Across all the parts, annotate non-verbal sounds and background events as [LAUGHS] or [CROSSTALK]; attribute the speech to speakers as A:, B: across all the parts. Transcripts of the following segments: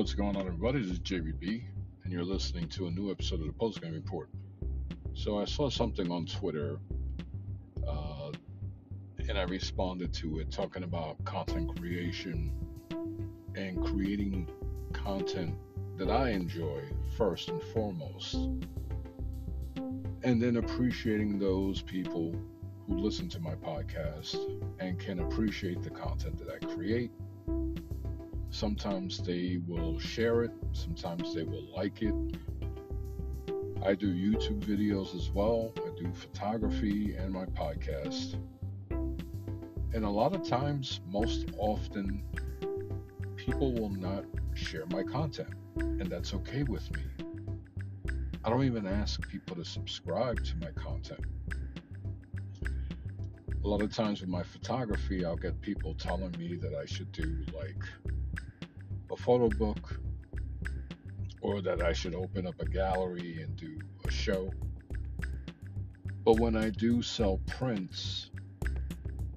A: What's going on, everybody? This is JBB, and you're listening to a new episode of the Post Game Report. So, I saw something on Twitter, uh, and I responded to it talking about content creation and creating content that I enjoy first and foremost, and then appreciating those people who listen to my podcast and can appreciate the content that I create. Sometimes they will share it, sometimes they will like it. I do YouTube videos as well, I do photography and my podcast. And a lot of times, most often, people will not share my content, and that's okay with me. I don't even ask people to subscribe to my content a lot of times with my photography, I'll get people telling me that I should do like photo book or that I should open up a gallery and do a show. But when I do sell prints,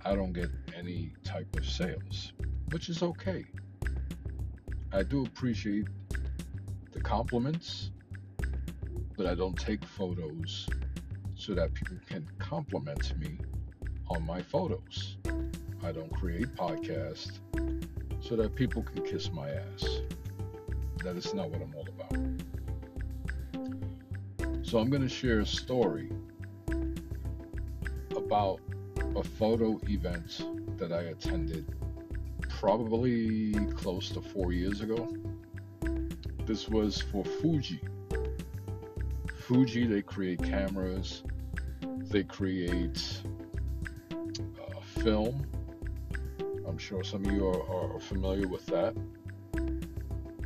A: I don't get any type of sales, which is okay. I do appreciate the compliments, but I don't take photos so that people can compliment me on my photos. I don't create podcasts so that people can kiss my ass. That is not what I'm all about. So I'm going to share a story about a photo event that I attended probably close to four years ago. This was for Fuji. Fuji, they create cameras, they create uh, film. I'm sure some of you are, are familiar with that.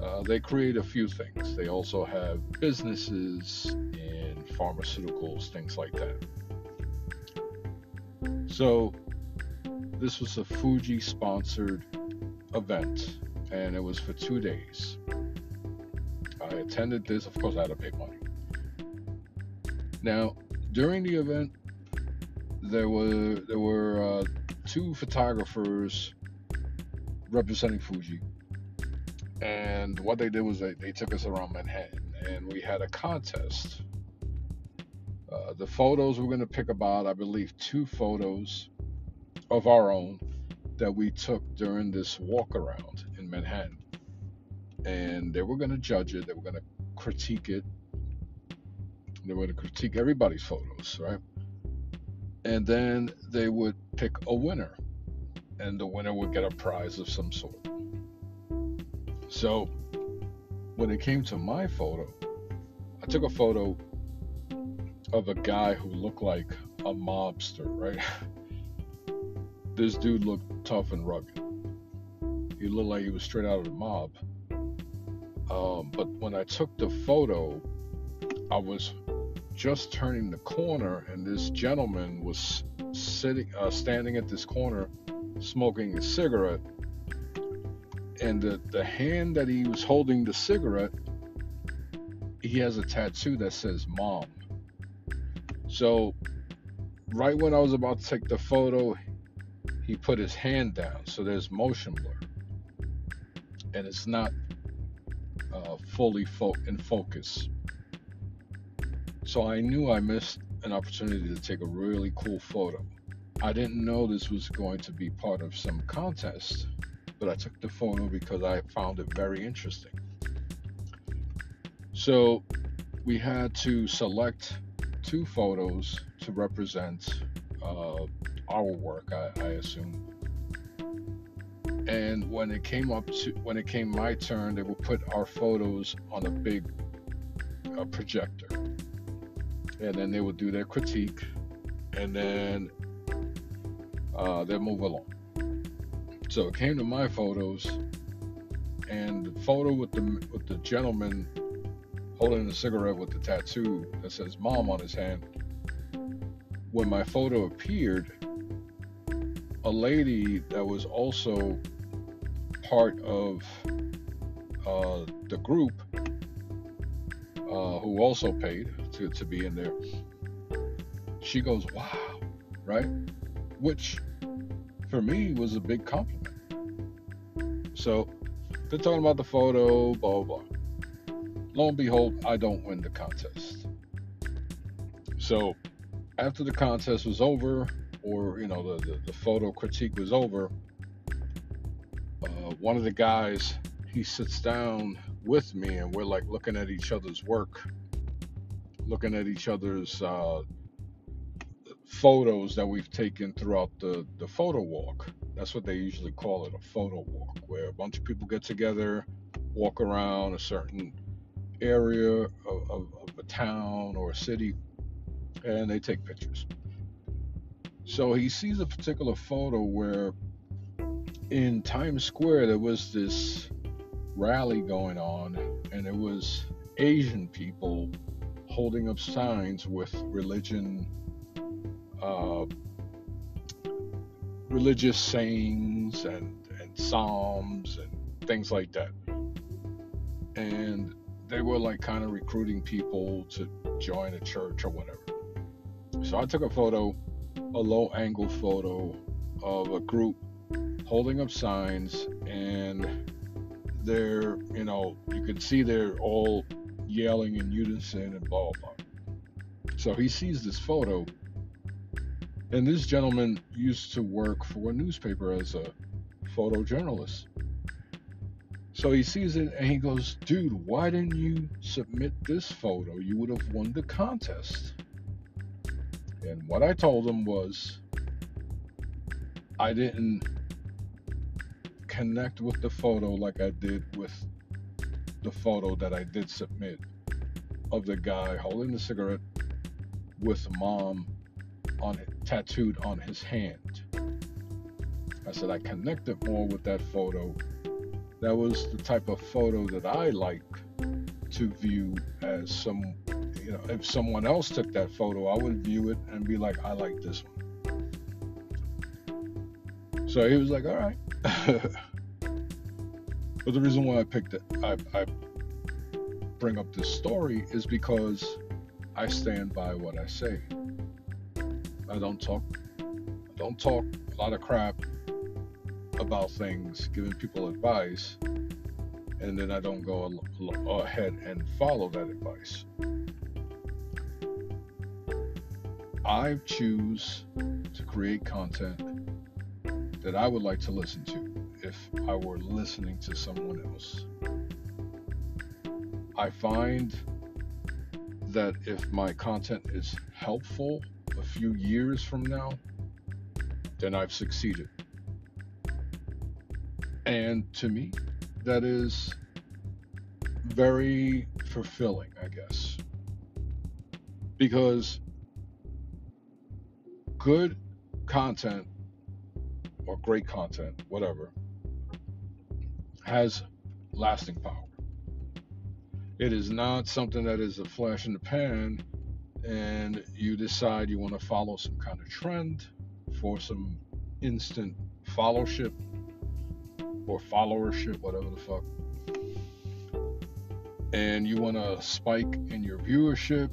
A: Uh, they create a few things. They also have businesses in pharmaceuticals, things like that. So, this was a Fuji sponsored event, and it was for two days. I attended this, of course, I had to pay money. Now, during the event, there were there were uh, two photographers representing Fuji. And what they did was they, they took us around Manhattan and we had a contest. Uh, the photos we're going to pick about, I believe, two photos of our own that we took during this walk around in Manhattan. And they were going to judge it, they were going to critique it, they were going to critique everybody's photos, right? and then they would pick a winner, and the winner would get a prize of some sort. So, when it came to my photo, I took a photo of a guy who looked like a mobster, right? [LAUGHS] this dude looked tough and rugged. He looked like he was straight out of the mob. Um, but when I took the photo, I was just turning the corner, and this gentleman was sitting, uh, standing at this corner, smoking a cigarette. And the, the hand that he was holding the cigarette, he has a tattoo that says "Mom." So, right when I was about to take the photo, he put his hand down, so there's motion blur, and it's not uh, fully fo- in focus. So I knew I missed an opportunity to take a really cool photo. I didn't know this was going to be part of some contest, but I took the photo because I found it very interesting. So we had to select two photos to represent uh, our work, I, I assume. And when it came up to when it came my turn, they would put our photos on a big uh, projector and then they would do their critique, and then uh, they'll move along. So it came to my photos, and the photo with the with the gentleman holding the cigarette with the tattoo that says "Mom" on his hand. When my photo appeared, a lady that was also part of uh, the group, uh, who also paid, to, to be in there. She goes, wow, right? Which for me was a big compliment. So they're talking about the photo, blah, blah, blah. Lo and behold, I don't win the contest. So after the contest was over, or, you know, the, the, the photo critique was over, uh, one of the guys, he sits down with me and we're like looking at each other's work, looking at each other's uh, photos that we've taken throughout the, the photo walk. That's what they usually call it a photo walk, where a bunch of people get together, walk around a certain area of, of, of a town or a city, and they take pictures. So he sees a particular photo where in Times Square there was this rally going on, and it was Asian people holding up signs with religion uh, religious sayings and, and psalms and things like that. And they were like kind of recruiting people to join a church or whatever. So I took a photo, a low angle photo of a group holding up signs and they're, you know, you can see they're all yelling in unison and blah blah. So he sees this photo and this gentleman used to work for a newspaper as a photojournalist. So he sees it and he goes, Dude, why didn't you submit this photo? You would have won the contest. And what I told him was, I didn't connect with the photo like I did with the photo that I did submit of the guy holding the cigarette with mom on it, tattooed on his hand. I said I connected more with that photo. That was the type of photo that I like to view as some, you know, if someone else took that photo, I would view it and be like, I like this one. So he was like, all right. [LAUGHS] but the reason why I picked it, I, I bring up this story is because I stand by what I say. I don't talk I don't talk a lot of crap about things, giving people advice, and then I don't go ahead and follow that advice. I choose to create content that I would like to listen to if I were listening to someone else. I find that if my content is helpful a few years from now, then I've succeeded. And to me, that is very fulfilling, I guess. Because good content or great content, whatever, has lasting power. It is not something that is a flash in the pan and you decide you want to follow some kind of trend for some instant followership or followership, whatever the fuck. And you want to spike in your viewership.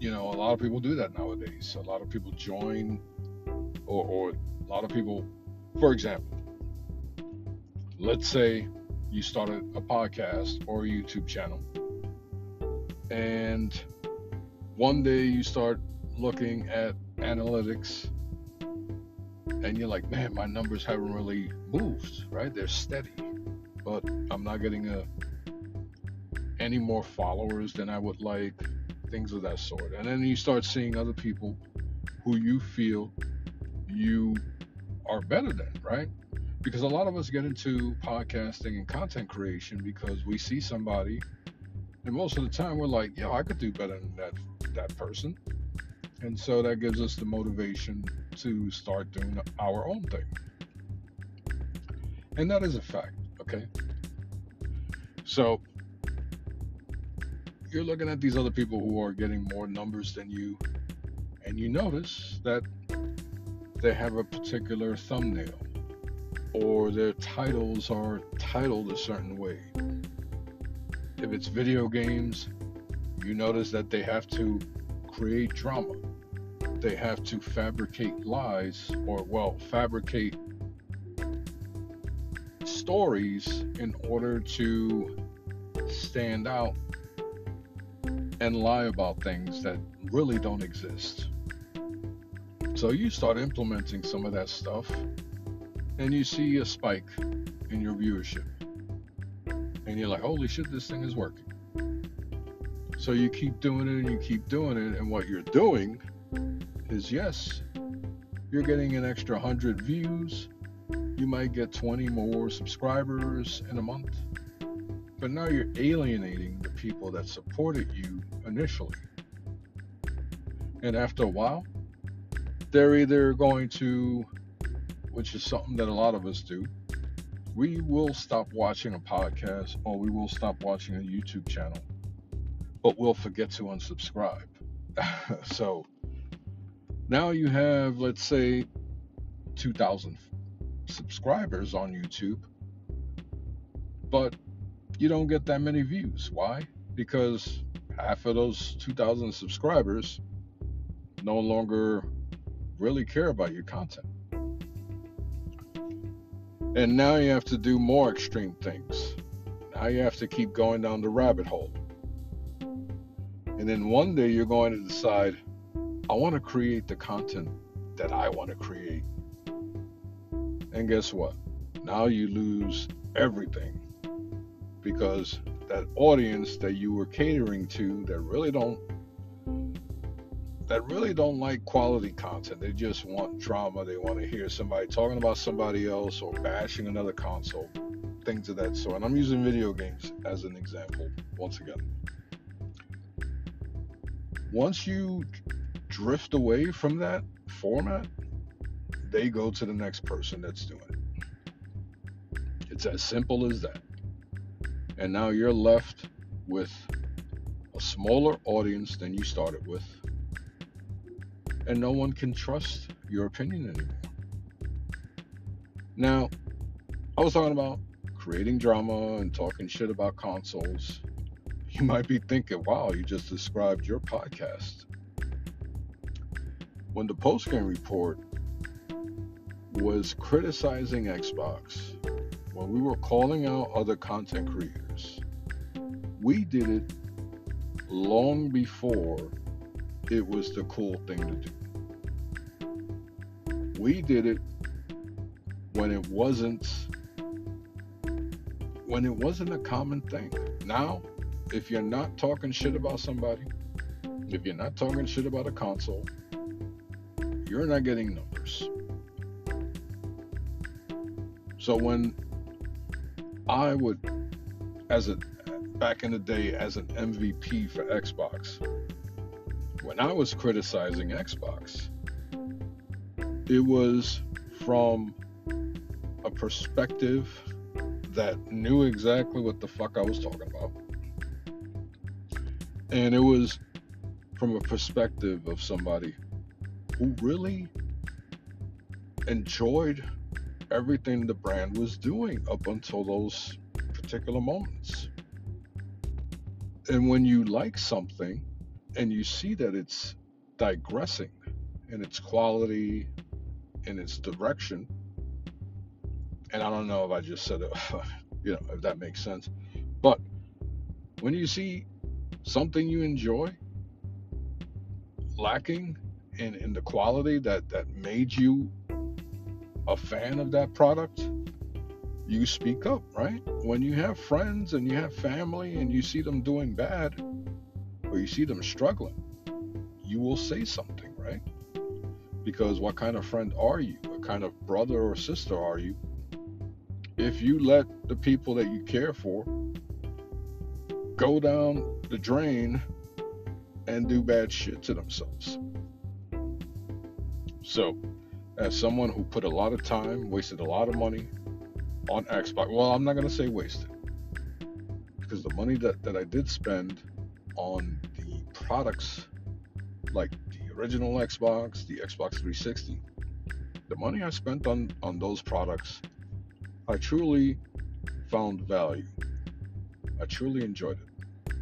A: You know, a lot of people do that nowadays. A lot of people join, or, or a lot of people, for example, let's say you started a podcast or a YouTube channel and one day you start looking at analytics and you're like, man, my numbers haven't really moved, right? They're steady, but I'm not getting a, any more followers than I would like, things of that sort. And then you start seeing other people who you feel you are better than, right? Because a lot of us get into podcasting and content creation because we see somebody and most of the time, we're like, yo, I could do better than that that person. And so that gives us the motivation to start doing our own thing. And that is a fact, okay? So you're looking at these other people who are getting more numbers than you, and you notice that they have a particular thumbnail or their titles are titled a certain way if it's video games, you notice that they have to create drama. They have to fabricate lies, or, well, fabricate stories in order to stand out and lie about things that really don't exist. So you start implementing some of that stuff and you see a spike in your viewership. And you're like, holy shit, this thing is working. So you keep doing it and you keep doing it. And what you're doing is, yes, you're getting an extra 100 views. You might get 20 more subscribers in a month. But now you're alienating the people that supported you initially. And after a while, they're either going to, which is something that a lot of us do, we will stop watching a podcast or we will stop watching a YouTube channel, but we'll forget to unsubscribe. [LAUGHS] so now you have, let's say, 2,000 subscribers on YouTube, but you don't get that many views. Why? Because half of those 2,000 subscribers no longer really care about your content. And now you have to do more extreme things. Now you have to keep going down the rabbit hole. And then one day you're going to decide, I want to create the content that I want to create. And guess what? Now you lose everything because that audience that you were catering to that really don't that really don't like quality content. They just want drama. They want to hear somebody talking about somebody else or bashing another console, things of that sort. And I'm using video games as an example once again. Once you drift away from that format, they go to the next person that's doing it. It's as simple as that. And now you're left with a smaller audience than you started with and no one can trust your opinion anymore. Now, I was talking about creating drama and talking shit about consoles. You might be thinking, wow, you just described your podcast. When the postgame report was criticizing Xbox, when we were calling out other content creators, we did it long before it was the cool thing to do. We did it when it wasn't when it wasn't a common thing. Now, if you're not talking shit about somebody, if you're not talking shit about a console, you're not getting numbers. So when I would as a back in the day as an MVP for Xbox, when I was criticizing Xbox, it was from a perspective that knew exactly what the fuck I was talking about. And it was from a perspective of somebody who really enjoyed everything the brand was doing up until those particular moments. And when you like something, and you see that it's digressing in its quality, in its direction. And I don't know if I just said it, [LAUGHS] you know, if that makes sense. But when you see something you enjoy lacking in, in the quality that, that made you a fan of that product, you speak up, right? When you have friends and you have family and you see them doing bad, or you see them struggling, you will say something, right? Because what kind of friend are you? What kind of brother or sister are you? If you let the people that you care for go down the drain and do bad shit to themselves. So, as someone who put a lot of time, wasted a lot of money on Xbox, well, I'm not going to say wasted because the money that, that I did spend on the products like the original Xbox, the Xbox 360, the money I spent on, on those products, I truly found value. I truly enjoyed it.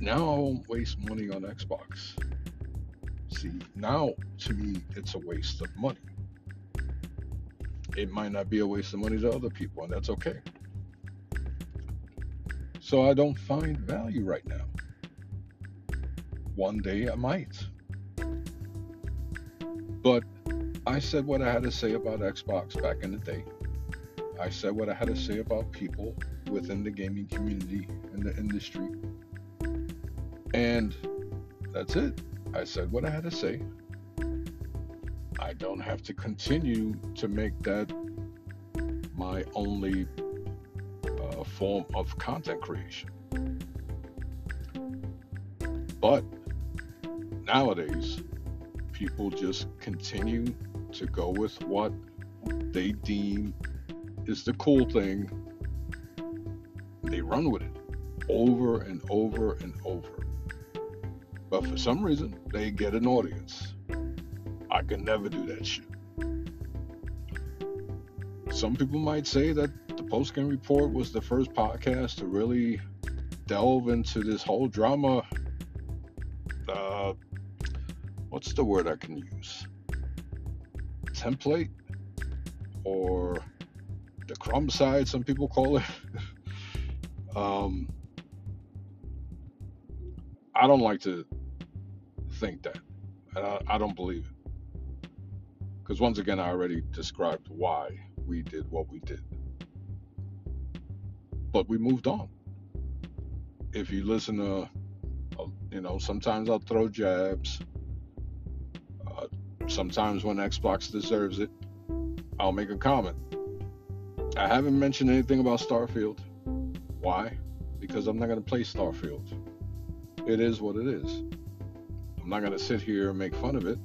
A: Now I won't waste money on Xbox. See, now to me, it's a waste of money. it might not be a waste of money to other people, and that's okay. So I don't find value right now. One day I might. But I said what I had to say about Xbox back in the day. I said what I had to say about people within the gaming community and the industry. And that's it. I said what I had to say. I don't have to continue to make that my only form of content creation. But nowadays, people just continue to go with what they deem is the cool thing. They run with it over and over and over. But for some reason, they get an audience. I can never do that shit. Some people might say that Post Game Report was the first podcast to really delve into this whole drama uh, what's the word I can use? Template or the crumb side, some people call it. [LAUGHS] um, I don't like to think that. I, I don't believe it. Because once again, I already described why we did what we did. But we moved on. If you listen to, uh, you know, sometimes I'll throw jabs sometimes when Xbox deserves it, I'll make a comment. I haven't mentioned anything about Starfield. Why? Because I'm not going to play Starfield. It is what it is. I'm not going to sit here and make fun of it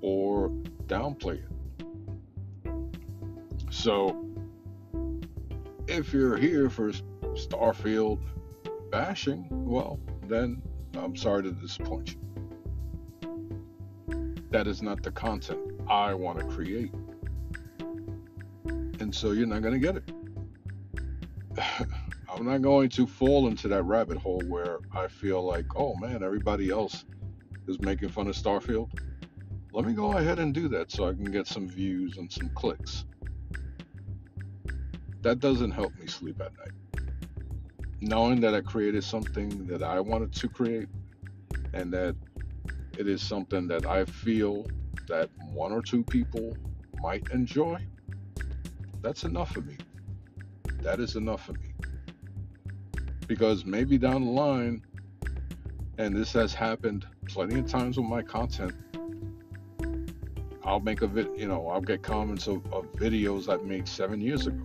A: or downplay it. So, if you're here for Starfield bashing, well, then I'm sorry to disappoint you that is not the content I want to create. And so you're not going to get it. [SIGHS] I'm not going to fall into that rabbit hole where I feel like, oh man, everybody else is making fun of Starfield. Let me go ahead and do that so I can get some views and some clicks. That doesn't help me sleep at night. Knowing that I created something that I wanted to create and that it is something that I feel that one or two people might enjoy, that's enough for me. That is enough for me. Because maybe down the line, and this has happened plenty of times with my content, I'll make a vid, you know, I'll get comments of, of videos I made seven years ago.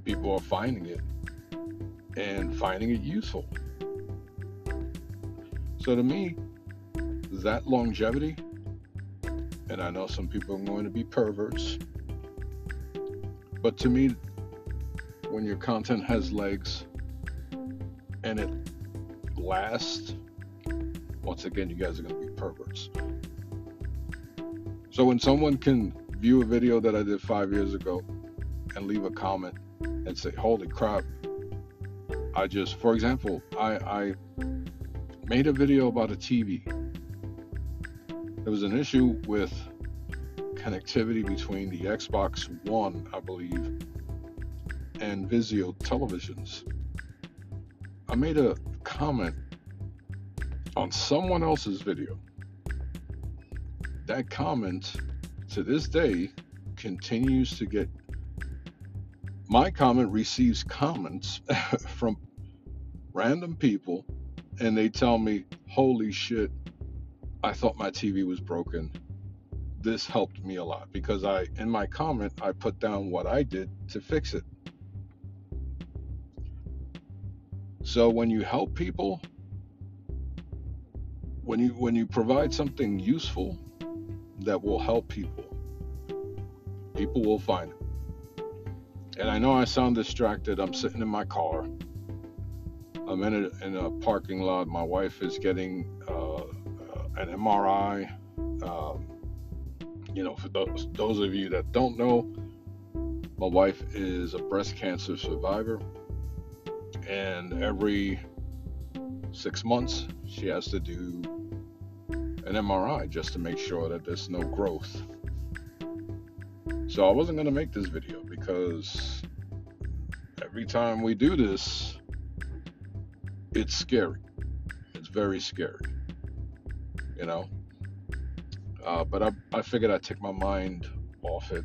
A: And people are finding it and finding it useful. So to me, that longevity, and I know some people are going to be perverts, but to me, when your content has legs and it lasts, once again, you guys are going to be perverts. So when someone can view a video that I did five years ago and leave a comment and say, "Holy crap!" I just, for example, I, I made a video about a TV. There was an issue with connectivity between the Xbox One, I believe, and Vizio televisions. I made a comment on someone else's video. That comment to this day continues to get my comment receives comments [LAUGHS] from random people and they tell me, holy shit, I thought my TV was broken. This helped me a lot because I, in my comment, I put down what I did to fix it. So when you help people, when you when you provide something useful that will help people, people will find it. And I know I sound distracted. I'm sitting in my car. I'm in a, in a parking lot. My wife is getting uh, uh, an MRI. Um, you know, for those, those of you that don't know, my wife is a breast cancer survivor. And every six months, she has to do an MRI just to make sure that there's no growth. So I wasn't gonna make this video because every time we do this, it's scary. It's very scary. You know? Uh, but I, I figured I'd take my mind off it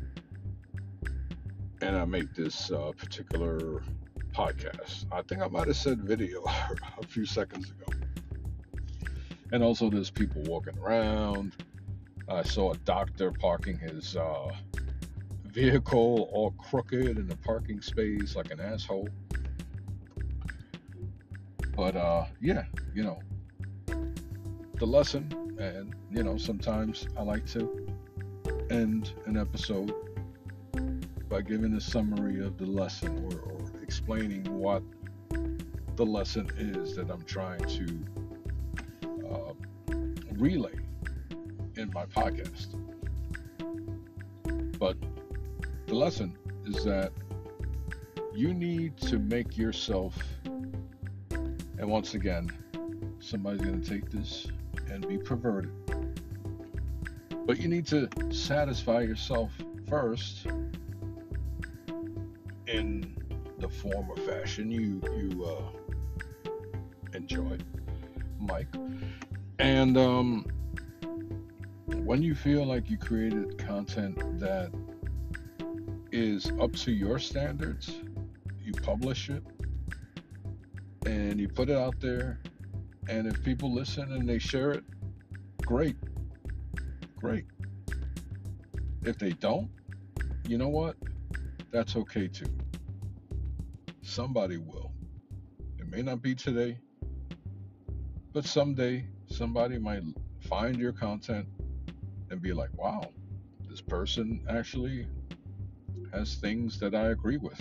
A: and I make this uh, particular podcast. I think I might have said video [LAUGHS] a few seconds ago. And also, there's people walking around. I saw a doctor parking his uh, vehicle all crooked in the parking space like an asshole. But uh, yeah, you know, the lesson, and you know, sometimes I like to end an episode by giving a summary of the lesson or, or explaining what the lesson is that I'm trying to uh, relay in my podcast. But lesson is that you need to make yourself, and once again, somebody's going to take this and be perverted. But you need to satisfy yourself first in the form or fashion you you uh, enjoy, Mike. And um, when you feel like you created content that is up to your standards, you publish it and you put it out there. And if people listen and they share it, great. Great. If they don't, you know what? That's okay too. Somebody will. It may not be today, but someday somebody might find your content and be like, wow, this person actually has things that I agree with.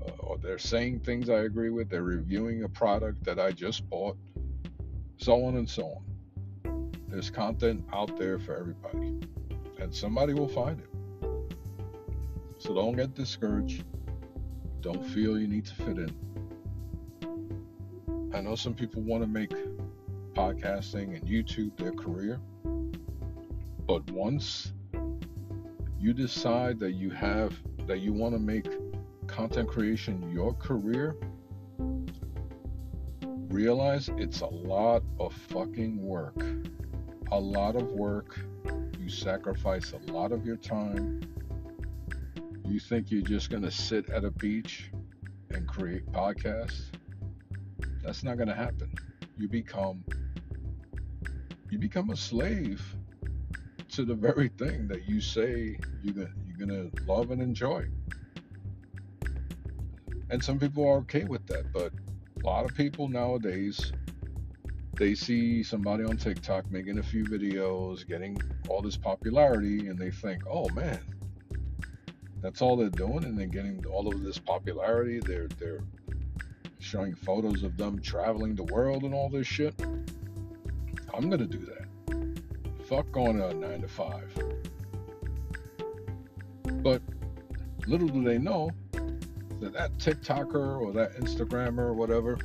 A: Uh, or they're saying things I agree with. They're reviewing a product that I just bought. So on and so on. There's content out there for everybody. And somebody will find it. So don't get discouraged. Don't feel you need to fit in. I know some people want to make podcasting and YouTube their career. But once you decide that you have that you want to make content creation your career, realize it's a lot of fucking work. A lot of work. You sacrifice a lot of your time. You think you're just going to sit at a beach and create podcasts? That's not going to happen. You become you become a slave to the very thing that you say you're gonna, you're gonna love and enjoy. And some people are okay with that, but a lot of people nowadays they see somebody on TikTok making a few videos, getting all this popularity, and they think, "Oh man, that's all they're doing," and they're getting all of this popularity. They're they're showing photos of them traveling the world and all this shit. I'm gonna do that fuck going a nine to five. But little do they know that that TikToker or that Instagrammer or whatever,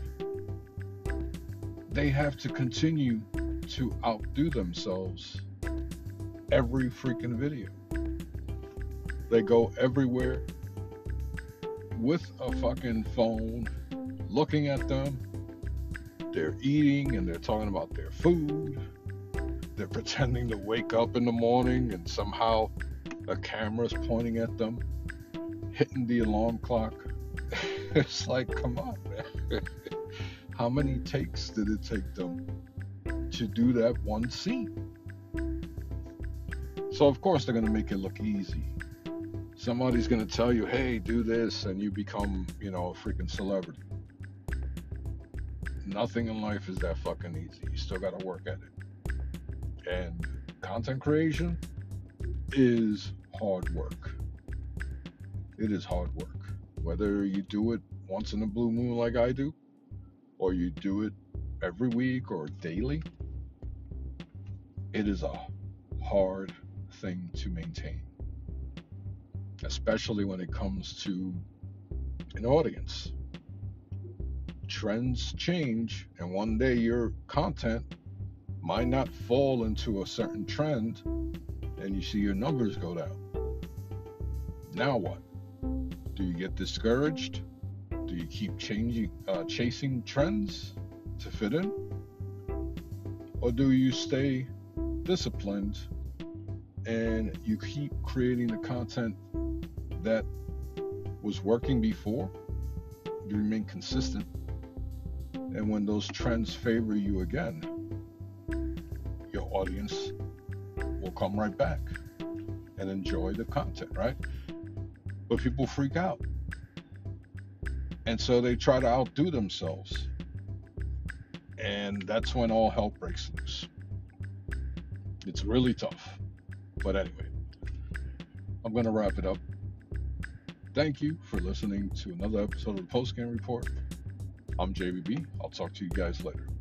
A: they have to continue to outdo themselves every freaking video. They go everywhere with a fucking phone, looking at them. They're eating and they're talking about their food they're pretending to wake up in the morning and somehow a camera's pointing at them, hitting the alarm clock. [LAUGHS] it's like, come on, man. [LAUGHS] How many takes did it take them to do that one scene? So, of course, they're going to make it look easy. Somebody's going to tell you, hey, do this, and you become, you know, a freaking celebrity. Nothing in life is that fucking easy. You still got to work at it. And content creation is hard work. It is hard work. Whether you do it once in a blue moon like I do, or you do it every week or daily, it is a hard thing to maintain. Especially when it comes to an audience. Trends change, and one day your content might not fall into a certain trend and you see your numbers go down. Now what? Do you get discouraged? Do you keep changing, uh, chasing trends to fit in? Or do you stay disciplined and you keep creating the content that was working before? You remain consistent. And when those trends favor you again, audience will come right back and enjoy the content, right? But people freak out. And so they try to outdo themselves. And that's when all hell breaks loose. It's really tough. But anyway, I'm going to wrap it up. Thank you for listening to another episode of the Post Game Report. I'm JBB. I'll talk to you guys later.